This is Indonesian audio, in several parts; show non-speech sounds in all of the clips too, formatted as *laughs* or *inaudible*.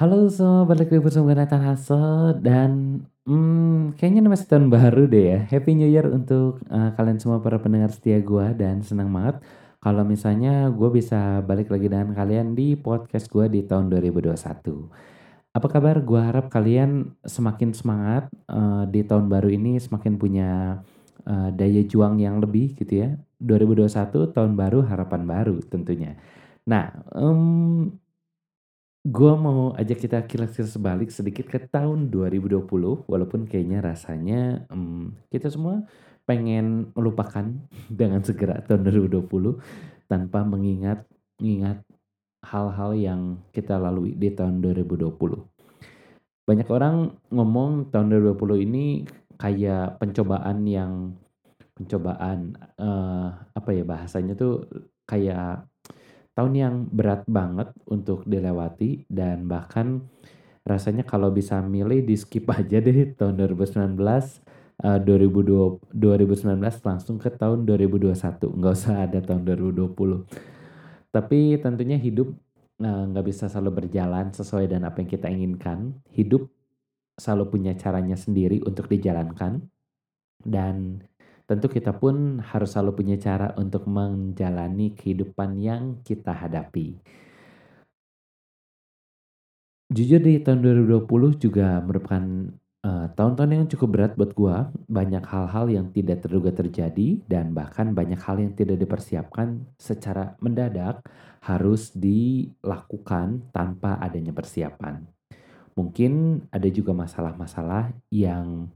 Halo semua, balik lagi bersama gue Nathan Hasso dan hmm, kayaknya masih tahun baru deh ya. Happy New Year untuk uh, kalian semua para pendengar setia gue dan senang banget kalau misalnya gue bisa balik lagi dengan kalian di podcast gue di tahun 2021. Apa kabar? Gue harap kalian semakin semangat uh, di tahun baru ini, semakin punya uh, daya juang yang lebih gitu ya. 2021 tahun baru, harapan baru tentunya. Nah, um, Gue mau ajak kita kilas-kilas balik sedikit ke tahun 2020 walaupun kayaknya rasanya um, kita semua pengen melupakan *laughs* dengan segera tahun 2020 tanpa mengingat mengingat hal-hal yang kita lalui di tahun 2020. Banyak orang ngomong tahun 2020 ini kayak pencobaan yang pencobaan uh, apa ya bahasanya tuh kayak tahun yang berat banget untuk dilewati dan bahkan rasanya kalau bisa milih di skip *laughs* aja deh tahun 2019 uh, 2020 2019 langsung ke tahun 2021 nggak usah ada tahun 2020 tapi tentunya hidup uh, nggak bisa selalu berjalan sesuai dengan apa yang kita inginkan. Hidup selalu punya caranya sendiri untuk dijalankan. Dan Tentu kita pun harus selalu punya cara untuk menjalani kehidupan yang kita hadapi. Jujur di tahun 2020 juga merupakan uh, tahun-tahun yang cukup berat buat gua. Banyak hal-hal yang tidak terduga terjadi dan bahkan banyak hal yang tidak dipersiapkan secara mendadak harus dilakukan tanpa adanya persiapan. Mungkin ada juga masalah-masalah yang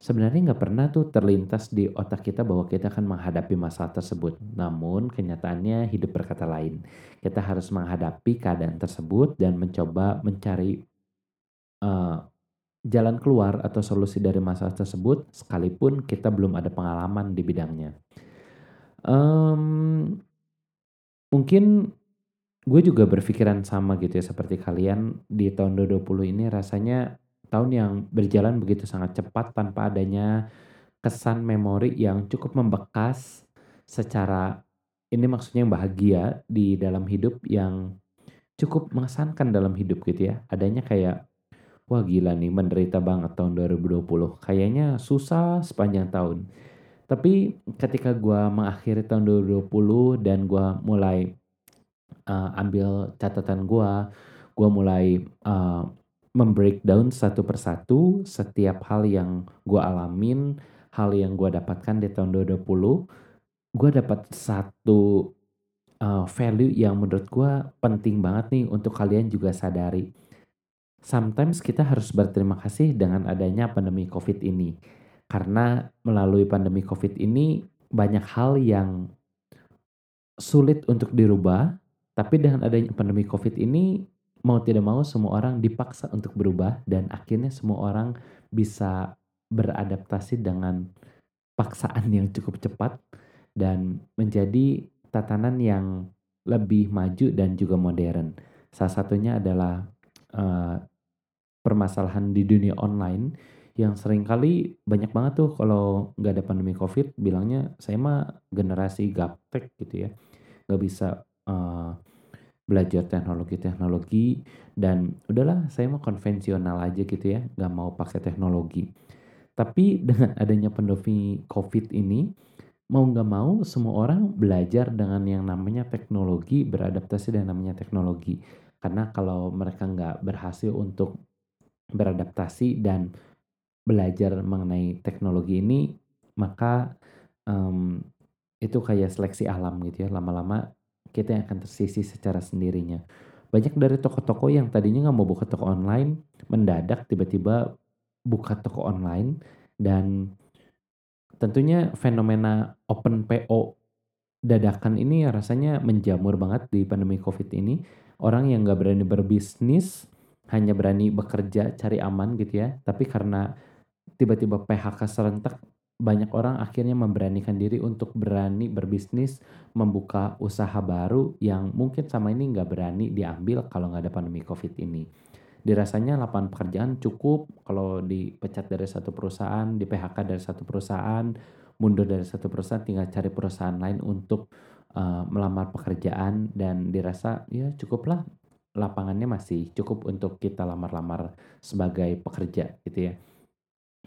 sebenarnya nggak pernah tuh terlintas di otak kita bahwa kita akan menghadapi masalah tersebut. Namun kenyataannya hidup berkata lain. Kita harus menghadapi keadaan tersebut dan mencoba mencari uh, jalan keluar atau solusi dari masalah tersebut sekalipun kita belum ada pengalaman di bidangnya. Um, mungkin gue juga berpikiran sama gitu ya seperti kalian di tahun 2020 ini rasanya tahun yang berjalan begitu sangat cepat tanpa adanya kesan memori yang cukup membekas secara ini maksudnya yang bahagia di dalam hidup yang cukup mengesankan dalam hidup gitu ya. Adanya kayak wah gila nih menderita banget tahun 2020. Kayaknya susah sepanjang tahun. Tapi ketika gue mengakhiri tahun 2020 dan gue mulai uh, ambil catatan gue, gue mulai uh, membreakdown satu persatu setiap hal yang gue alamin, hal yang gue dapatkan di tahun 2020, gue dapat satu uh, value yang menurut gue penting banget nih untuk kalian juga sadari. Sometimes kita harus berterima kasih dengan adanya pandemi COVID ini. Karena melalui pandemi COVID ini banyak hal yang sulit untuk dirubah, tapi dengan adanya pandemi COVID ini mau tidak mau semua orang dipaksa untuk berubah dan akhirnya semua orang bisa beradaptasi dengan paksaan yang cukup cepat dan menjadi tatanan yang lebih maju dan juga modern. Salah satunya adalah uh, permasalahan di dunia online yang sering kali banyak banget tuh kalau nggak ada pandemi covid bilangnya saya mah generasi gaptek gitu ya nggak bisa uh, belajar teknologi-teknologi dan udahlah saya mau konvensional aja gitu ya nggak mau pakai teknologi. Tapi dengan adanya pandemi covid ini mau nggak mau semua orang belajar dengan yang namanya teknologi beradaptasi dengan namanya teknologi. Karena kalau mereka nggak berhasil untuk beradaptasi dan belajar mengenai teknologi ini maka um, itu kayak seleksi alam gitu ya lama-lama kita yang akan tersisi secara sendirinya. Banyak dari toko-toko yang tadinya nggak mau buka toko online, mendadak tiba-tiba buka toko online dan tentunya fenomena open PO dadakan ini rasanya menjamur banget di pandemi COVID ini. Orang yang nggak berani berbisnis hanya berani bekerja cari aman gitu ya. Tapi karena tiba-tiba PHK serentak banyak orang akhirnya memberanikan diri untuk berani berbisnis, membuka usaha baru yang mungkin sama ini nggak berani diambil kalau nggak ada pandemi COVID ini. Dirasanya lapangan pekerjaan cukup kalau dipecat dari satu perusahaan, di PHK dari satu perusahaan, mundur dari satu perusahaan, tinggal cari perusahaan lain untuk uh, melamar pekerjaan dan dirasa ya cukuplah lapangannya masih cukup untuk kita lamar-lamar sebagai pekerja gitu ya.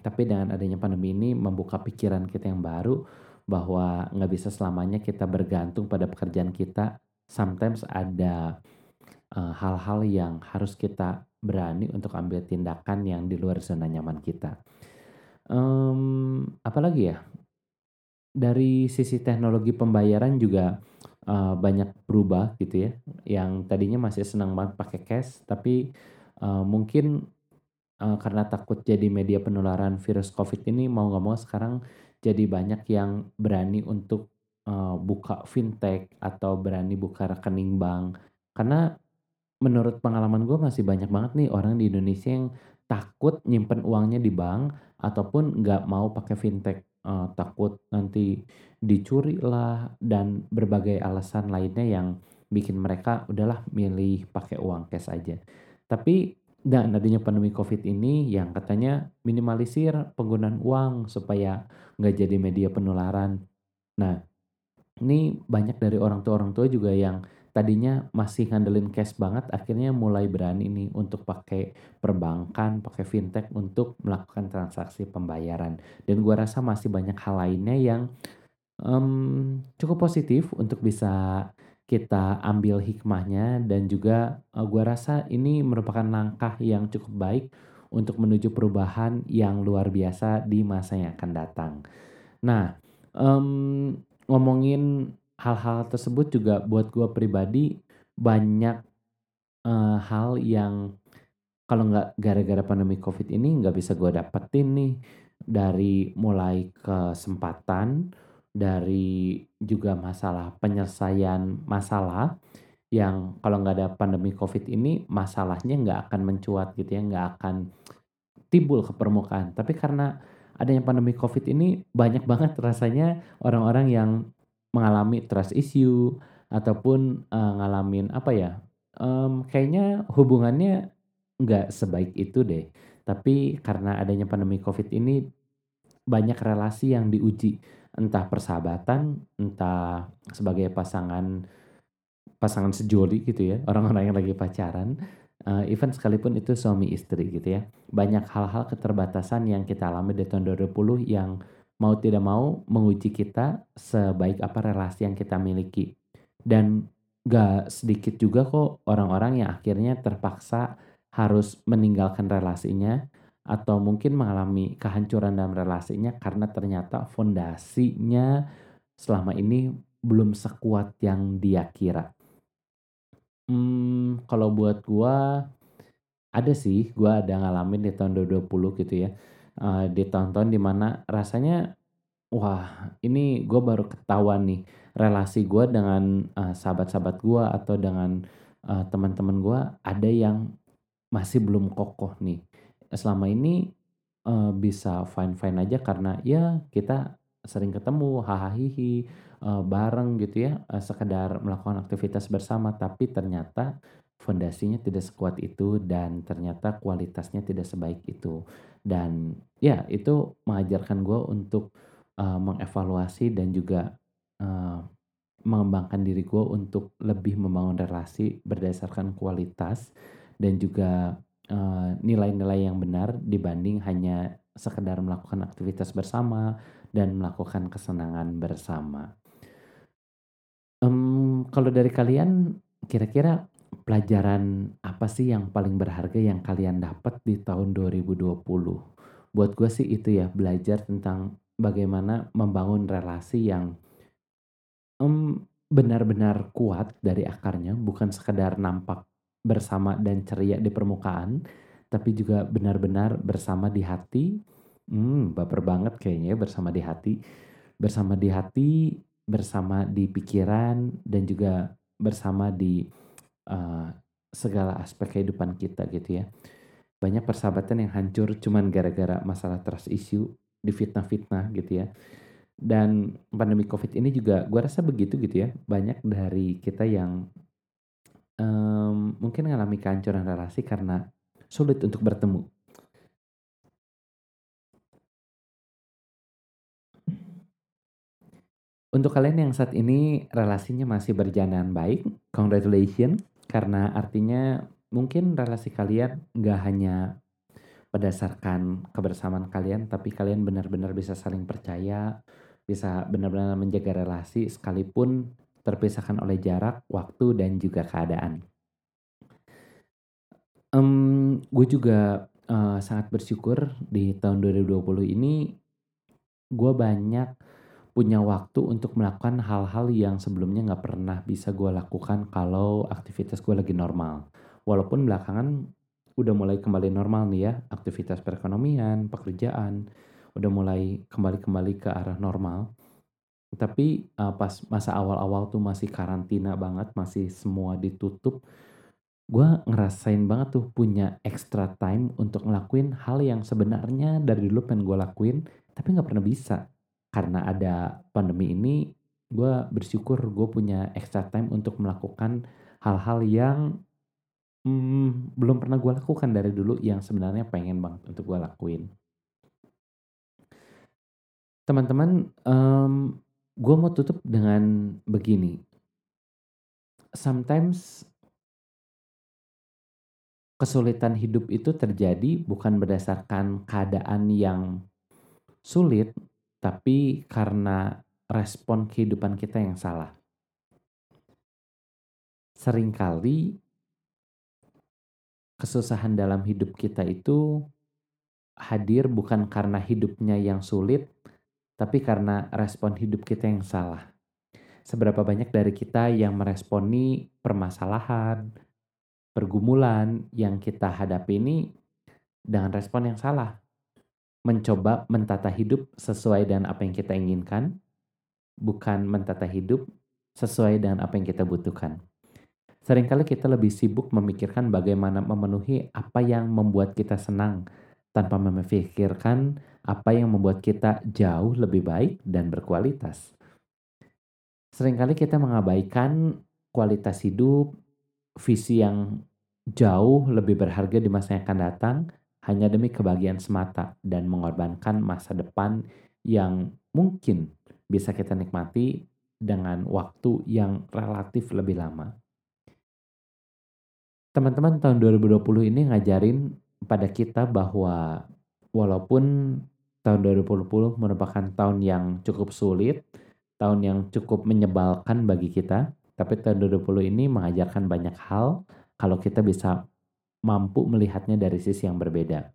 Tapi dengan adanya pandemi ini membuka pikiran kita yang baru bahwa nggak bisa selamanya kita bergantung pada pekerjaan kita. Sometimes ada uh, hal-hal yang harus kita berani untuk ambil tindakan yang di luar zona nyaman kita. Um, apalagi ya? Dari sisi teknologi pembayaran juga uh, banyak berubah gitu ya. Yang tadinya masih senang banget pakai cash, tapi uh, mungkin uh, karena takut jadi media penularan virus COVID ini mau nggak mau sekarang jadi banyak yang berani untuk uh, buka fintech atau berani buka rekening bank karena menurut pengalaman gue masih banyak banget nih orang di Indonesia yang takut nyimpen uangnya di bank ataupun nggak mau pakai fintech uh, takut nanti dicuri lah dan berbagai alasan lainnya yang bikin mereka udahlah milih pakai uang cash aja. Tapi dan adanya pandemi COVID ini yang katanya minimalisir penggunaan uang supaya nggak jadi media penularan. Nah, ini banyak dari orang tua-orang tua juga yang tadinya masih ngandelin cash banget, akhirnya mulai berani nih untuk pakai perbankan, pakai fintech untuk melakukan transaksi pembayaran. Dan gua rasa masih banyak hal lainnya yang um, cukup positif untuk bisa kita ambil hikmahnya dan juga uh, gua rasa ini merupakan langkah yang cukup baik untuk menuju perubahan yang luar biasa di masa yang akan datang. Nah, um, ngomongin hal-hal tersebut juga buat gua pribadi banyak uh, hal yang kalau nggak gara-gara pandemi COVID ini nggak bisa gua dapetin nih dari mulai kesempatan dari juga masalah penyelesaian masalah yang kalau nggak ada pandemi COVID ini masalahnya nggak akan mencuat gitu ya, nggak akan timbul ke permukaan. Tapi karena adanya pandemi COVID ini banyak banget rasanya orang-orang yang mengalami trust issue ataupun uh, ngalamin apa ya, um, kayaknya hubungannya nggak sebaik itu deh. Tapi karena adanya pandemi COVID ini banyak relasi yang diuji entah persahabatan, entah sebagai pasangan pasangan sejoli gitu ya, *laughs* orang-orang yang lagi pacaran, uh, even sekalipun itu suami istri gitu ya. Banyak hal-hal keterbatasan yang kita alami di tahun 2020 yang mau tidak mau menguji kita sebaik apa relasi yang kita miliki. Dan gak sedikit juga kok orang-orang yang akhirnya terpaksa harus meninggalkan relasinya atau mungkin mengalami kehancuran dalam relasinya karena ternyata fondasinya selama ini belum sekuat yang dia kira. Hmm, kalau buat gua ada sih, gua ada ngalamin di tahun 2020 gitu ya. Uh, di tahun-tahun di mana rasanya wah ini gue baru ketahuan nih relasi gue dengan uh, sahabat-sahabat gue atau dengan uh, teman-teman gue ada yang masih belum kokoh nih selama ini uh, bisa fine-fine aja karena ya kita sering ketemu hahaha uh, bareng gitu ya uh, sekedar melakukan aktivitas bersama tapi ternyata fondasinya tidak sekuat itu dan ternyata kualitasnya tidak sebaik itu. Dan ya itu mengajarkan gue untuk uh, mengevaluasi dan juga uh, mengembangkan diri gue untuk lebih membangun relasi berdasarkan kualitas dan juga Eh, nilai-nilai yang benar dibanding hanya sekedar melakukan aktivitas bersama dan melakukan kesenangan bersama. Um, kalau dari kalian kira-kira pelajaran apa sih yang paling berharga yang kalian dapat di tahun 2020? Buat gue sih itu ya belajar tentang bagaimana membangun relasi yang um, benar-benar kuat dari akarnya, bukan sekedar nampak bersama dan ceria di permukaan, tapi juga benar-benar bersama di hati. Hmm, baper banget kayaknya ya, bersama di hati. Bersama di hati, bersama di pikiran, dan juga bersama di uh, segala aspek kehidupan kita gitu ya. Banyak persahabatan yang hancur cuman gara-gara masalah trust issue, di fitnah-fitnah gitu ya. Dan pandemi COVID ini juga gue rasa begitu gitu ya. Banyak dari kita yang um, mungkin mengalami kehancuran relasi karena sulit untuk bertemu. Untuk kalian yang saat ini relasinya masih berjalan baik, congratulations. karena artinya mungkin relasi kalian nggak hanya berdasarkan kebersamaan kalian, tapi kalian benar-benar bisa saling percaya, bisa benar-benar menjaga relasi sekalipun terpisahkan oleh jarak, waktu, dan juga keadaan. Um, gue juga uh, sangat bersyukur di tahun 2020 ini gue banyak punya waktu untuk melakukan hal-hal yang sebelumnya nggak pernah bisa gue lakukan kalau aktivitas gue lagi normal. Walaupun belakangan udah mulai kembali normal nih ya, aktivitas perekonomian, pekerjaan, udah mulai kembali-kembali ke arah normal. Tapi uh, pas masa awal-awal tuh masih karantina banget, masih semua ditutup, gue ngerasain banget tuh punya extra time untuk ngelakuin hal yang sebenarnya dari dulu pengen gue lakuin, tapi nggak pernah bisa karena ada pandemi ini gue bersyukur gue punya extra time untuk melakukan hal-hal yang hmm, belum pernah gue lakukan dari dulu yang sebenarnya pengen banget untuk gue lakuin. Teman-teman, um, gue mau tutup dengan begini. Sometimes kesulitan hidup itu terjadi bukan berdasarkan keadaan yang sulit, tapi karena respon kehidupan kita yang salah. Seringkali kesusahan dalam hidup kita itu hadir bukan karena hidupnya yang sulit, tapi karena respon hidup kita yang salah. Seberapa banyak dari kita yang meresponi permasalahan, pergumulan yang kita hadapi ini dengan respon yang salah mencoba mentata hidup sesuai dengan apa yang kita inginkan, bukan mentata hidup sesuai dengan apa yang kita butuhkan. Seringkali kita lebih sibuk memikirkan bagaimana memenuhi apa yang membuat kita senang, tanpa memikirkan apa yang membuat kita jauh lebih baik dan berkualitas. Seringkali kita mengabaikan kualitas hidup, visi yang jauh lebih berharga di masa yang akan datang, hanya demi kebahagiaan semata dan mengorbankan masa depan yang mungkin bisa kita nikmati dengan waktu yang relatif lebih lama. Teman-teman tahun 2020 ini ngajarin pada kita bahwa walaupun tahun 2020 merupakan tahun yang cukup sulit, tahun yang cukup menyebalkan bagi kita, tapi tahun 2020 ini mengajarkan banyak hal kalau kita bisa mampu melihatnya dari sisi yang berbeda.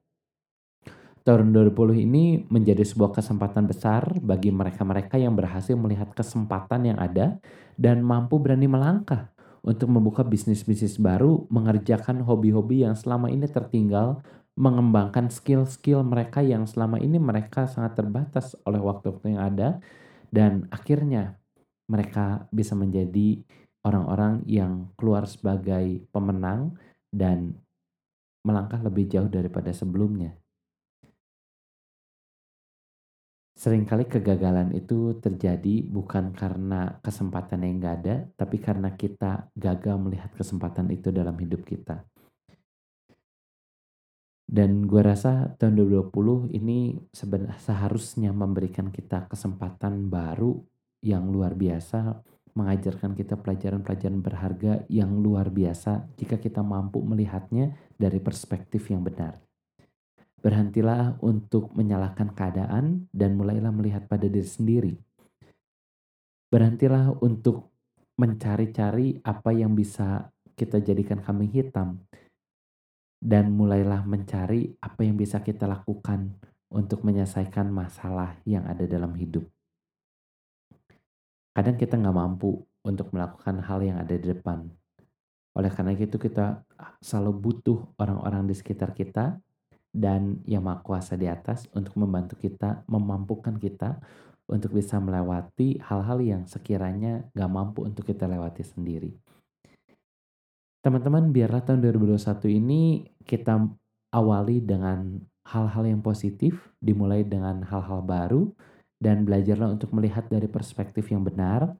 Tahun 2020 ini menjadi sebuah kesempatan besar bagi mereka-mereka yang berhasil melihat kesempatan yang ada dan mampu berani melangkah untuk membuka bisnis-bisnis baru, mengerjakan hobi-hobi yang selama ini tertinggal, mengembangkan skill-skill mereka yang selama ini mereka sangat terbatas oleh waktu-waktu yang ada, dan akhirnya mereka bisa menjadi orang-orang yang keluar sebagai pemenang dan melangkah lebih jauh daripada sebelumnya. Seringkali kegagalan itu terjadi bukan karena kesempatan yang gak ada, tapi karena kita gagal melihat kesempatan itu dalam hidup kita. Dan gue rasa tahun 2020 ini seharusnya memberikan kita kesempatan baru yang luar biasa mengajarkan kita pelajaran-pelajaran berharga yang luar biasa jika kita mampu melihatnya dari perspektif yang benar. Berhentilah untuk menyalahkan keadaan dan mulailah melihat pada diri sendiri. Berhentilah untuk mencari-cari apa yang bisa kita jadikan kambing hitam dan mulailah mencari apa yang bisa kita lakukan untuk menyelesaikan masalah yang ada dalam hidup kadang kita nggak mampu untuk melakukan hal yang ada di depan. Oleh karena itu kita selalu butuh orang-orang di sekitar kita dan yang maha kuasa di atas untuk membantu kita, memampukan kita untuk bisa melewati hal-hal yang sekiranya nggak mampu untuk kita lewati sendiri. Teman-teman, biarlah tahun 2021 ini kita awali dengan hal-hal yang positif, dimulai dengan hal-hal baru, dan belajarlah untuk melihat dari perspektif yang benar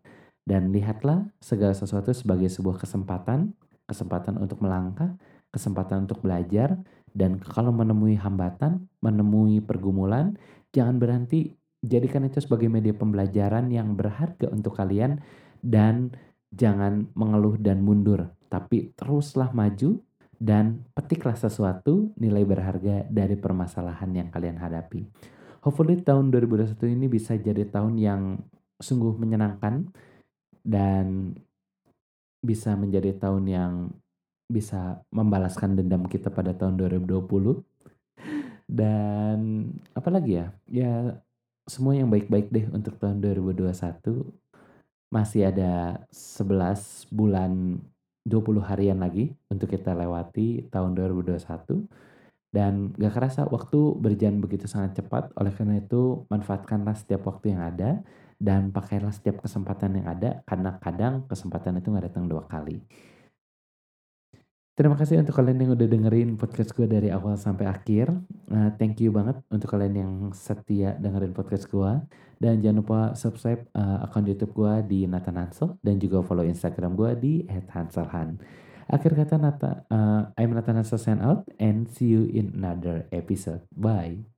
dan lihatlah segala sesuatu sebagai sebuah kesempatan, kesempatan untuk melangkah, kesempatan untuk belajar dan kalau menemui hambatan, menemui pergumulan, jangan berhenti jadikan itu sebagai media pembelajaran yang berharga untuk kalian dan jangan mengeluh dan mundur, tapi teruslah maju dan petiklah sesuatu nilai berharga dari permasalahan yang kalian hadapi. Hopefully tahun 2021 ini bisa jadi tahun yang sungguh menyenangkan dan bisa menjadi tahun yang bisa membalaskan dendam kita pada tahun 2020. Dan apalagi ya? Ya semua yang baik-baik deh untuk tahun 2021. Masih ada 11 bulan 20 harian lagi untuk kita lewati tahun 2021 dan gak kerasa waktu berjalan begitu sangat cepat oleh karena itu manfaatkanlah setiap waktu yang ada dan pakailah setiap kesempatan yang ada karena kadang kesempatan itu gak datang dua kali Terima kasih untuk kalian yang udah dengerin podcast gue dari awal sampai akhir. Uh, thank you banget untuk kalian yang setia dengerin podcast gue. Dan jangan lupa subscribe uh, akun YouTube gue di Nathan Hansel dan juga follow Instagram gue di @hanselhan. Akhir kata Nata, uh, I'm Nathan Hansel sign out and see you in another episode. Bye.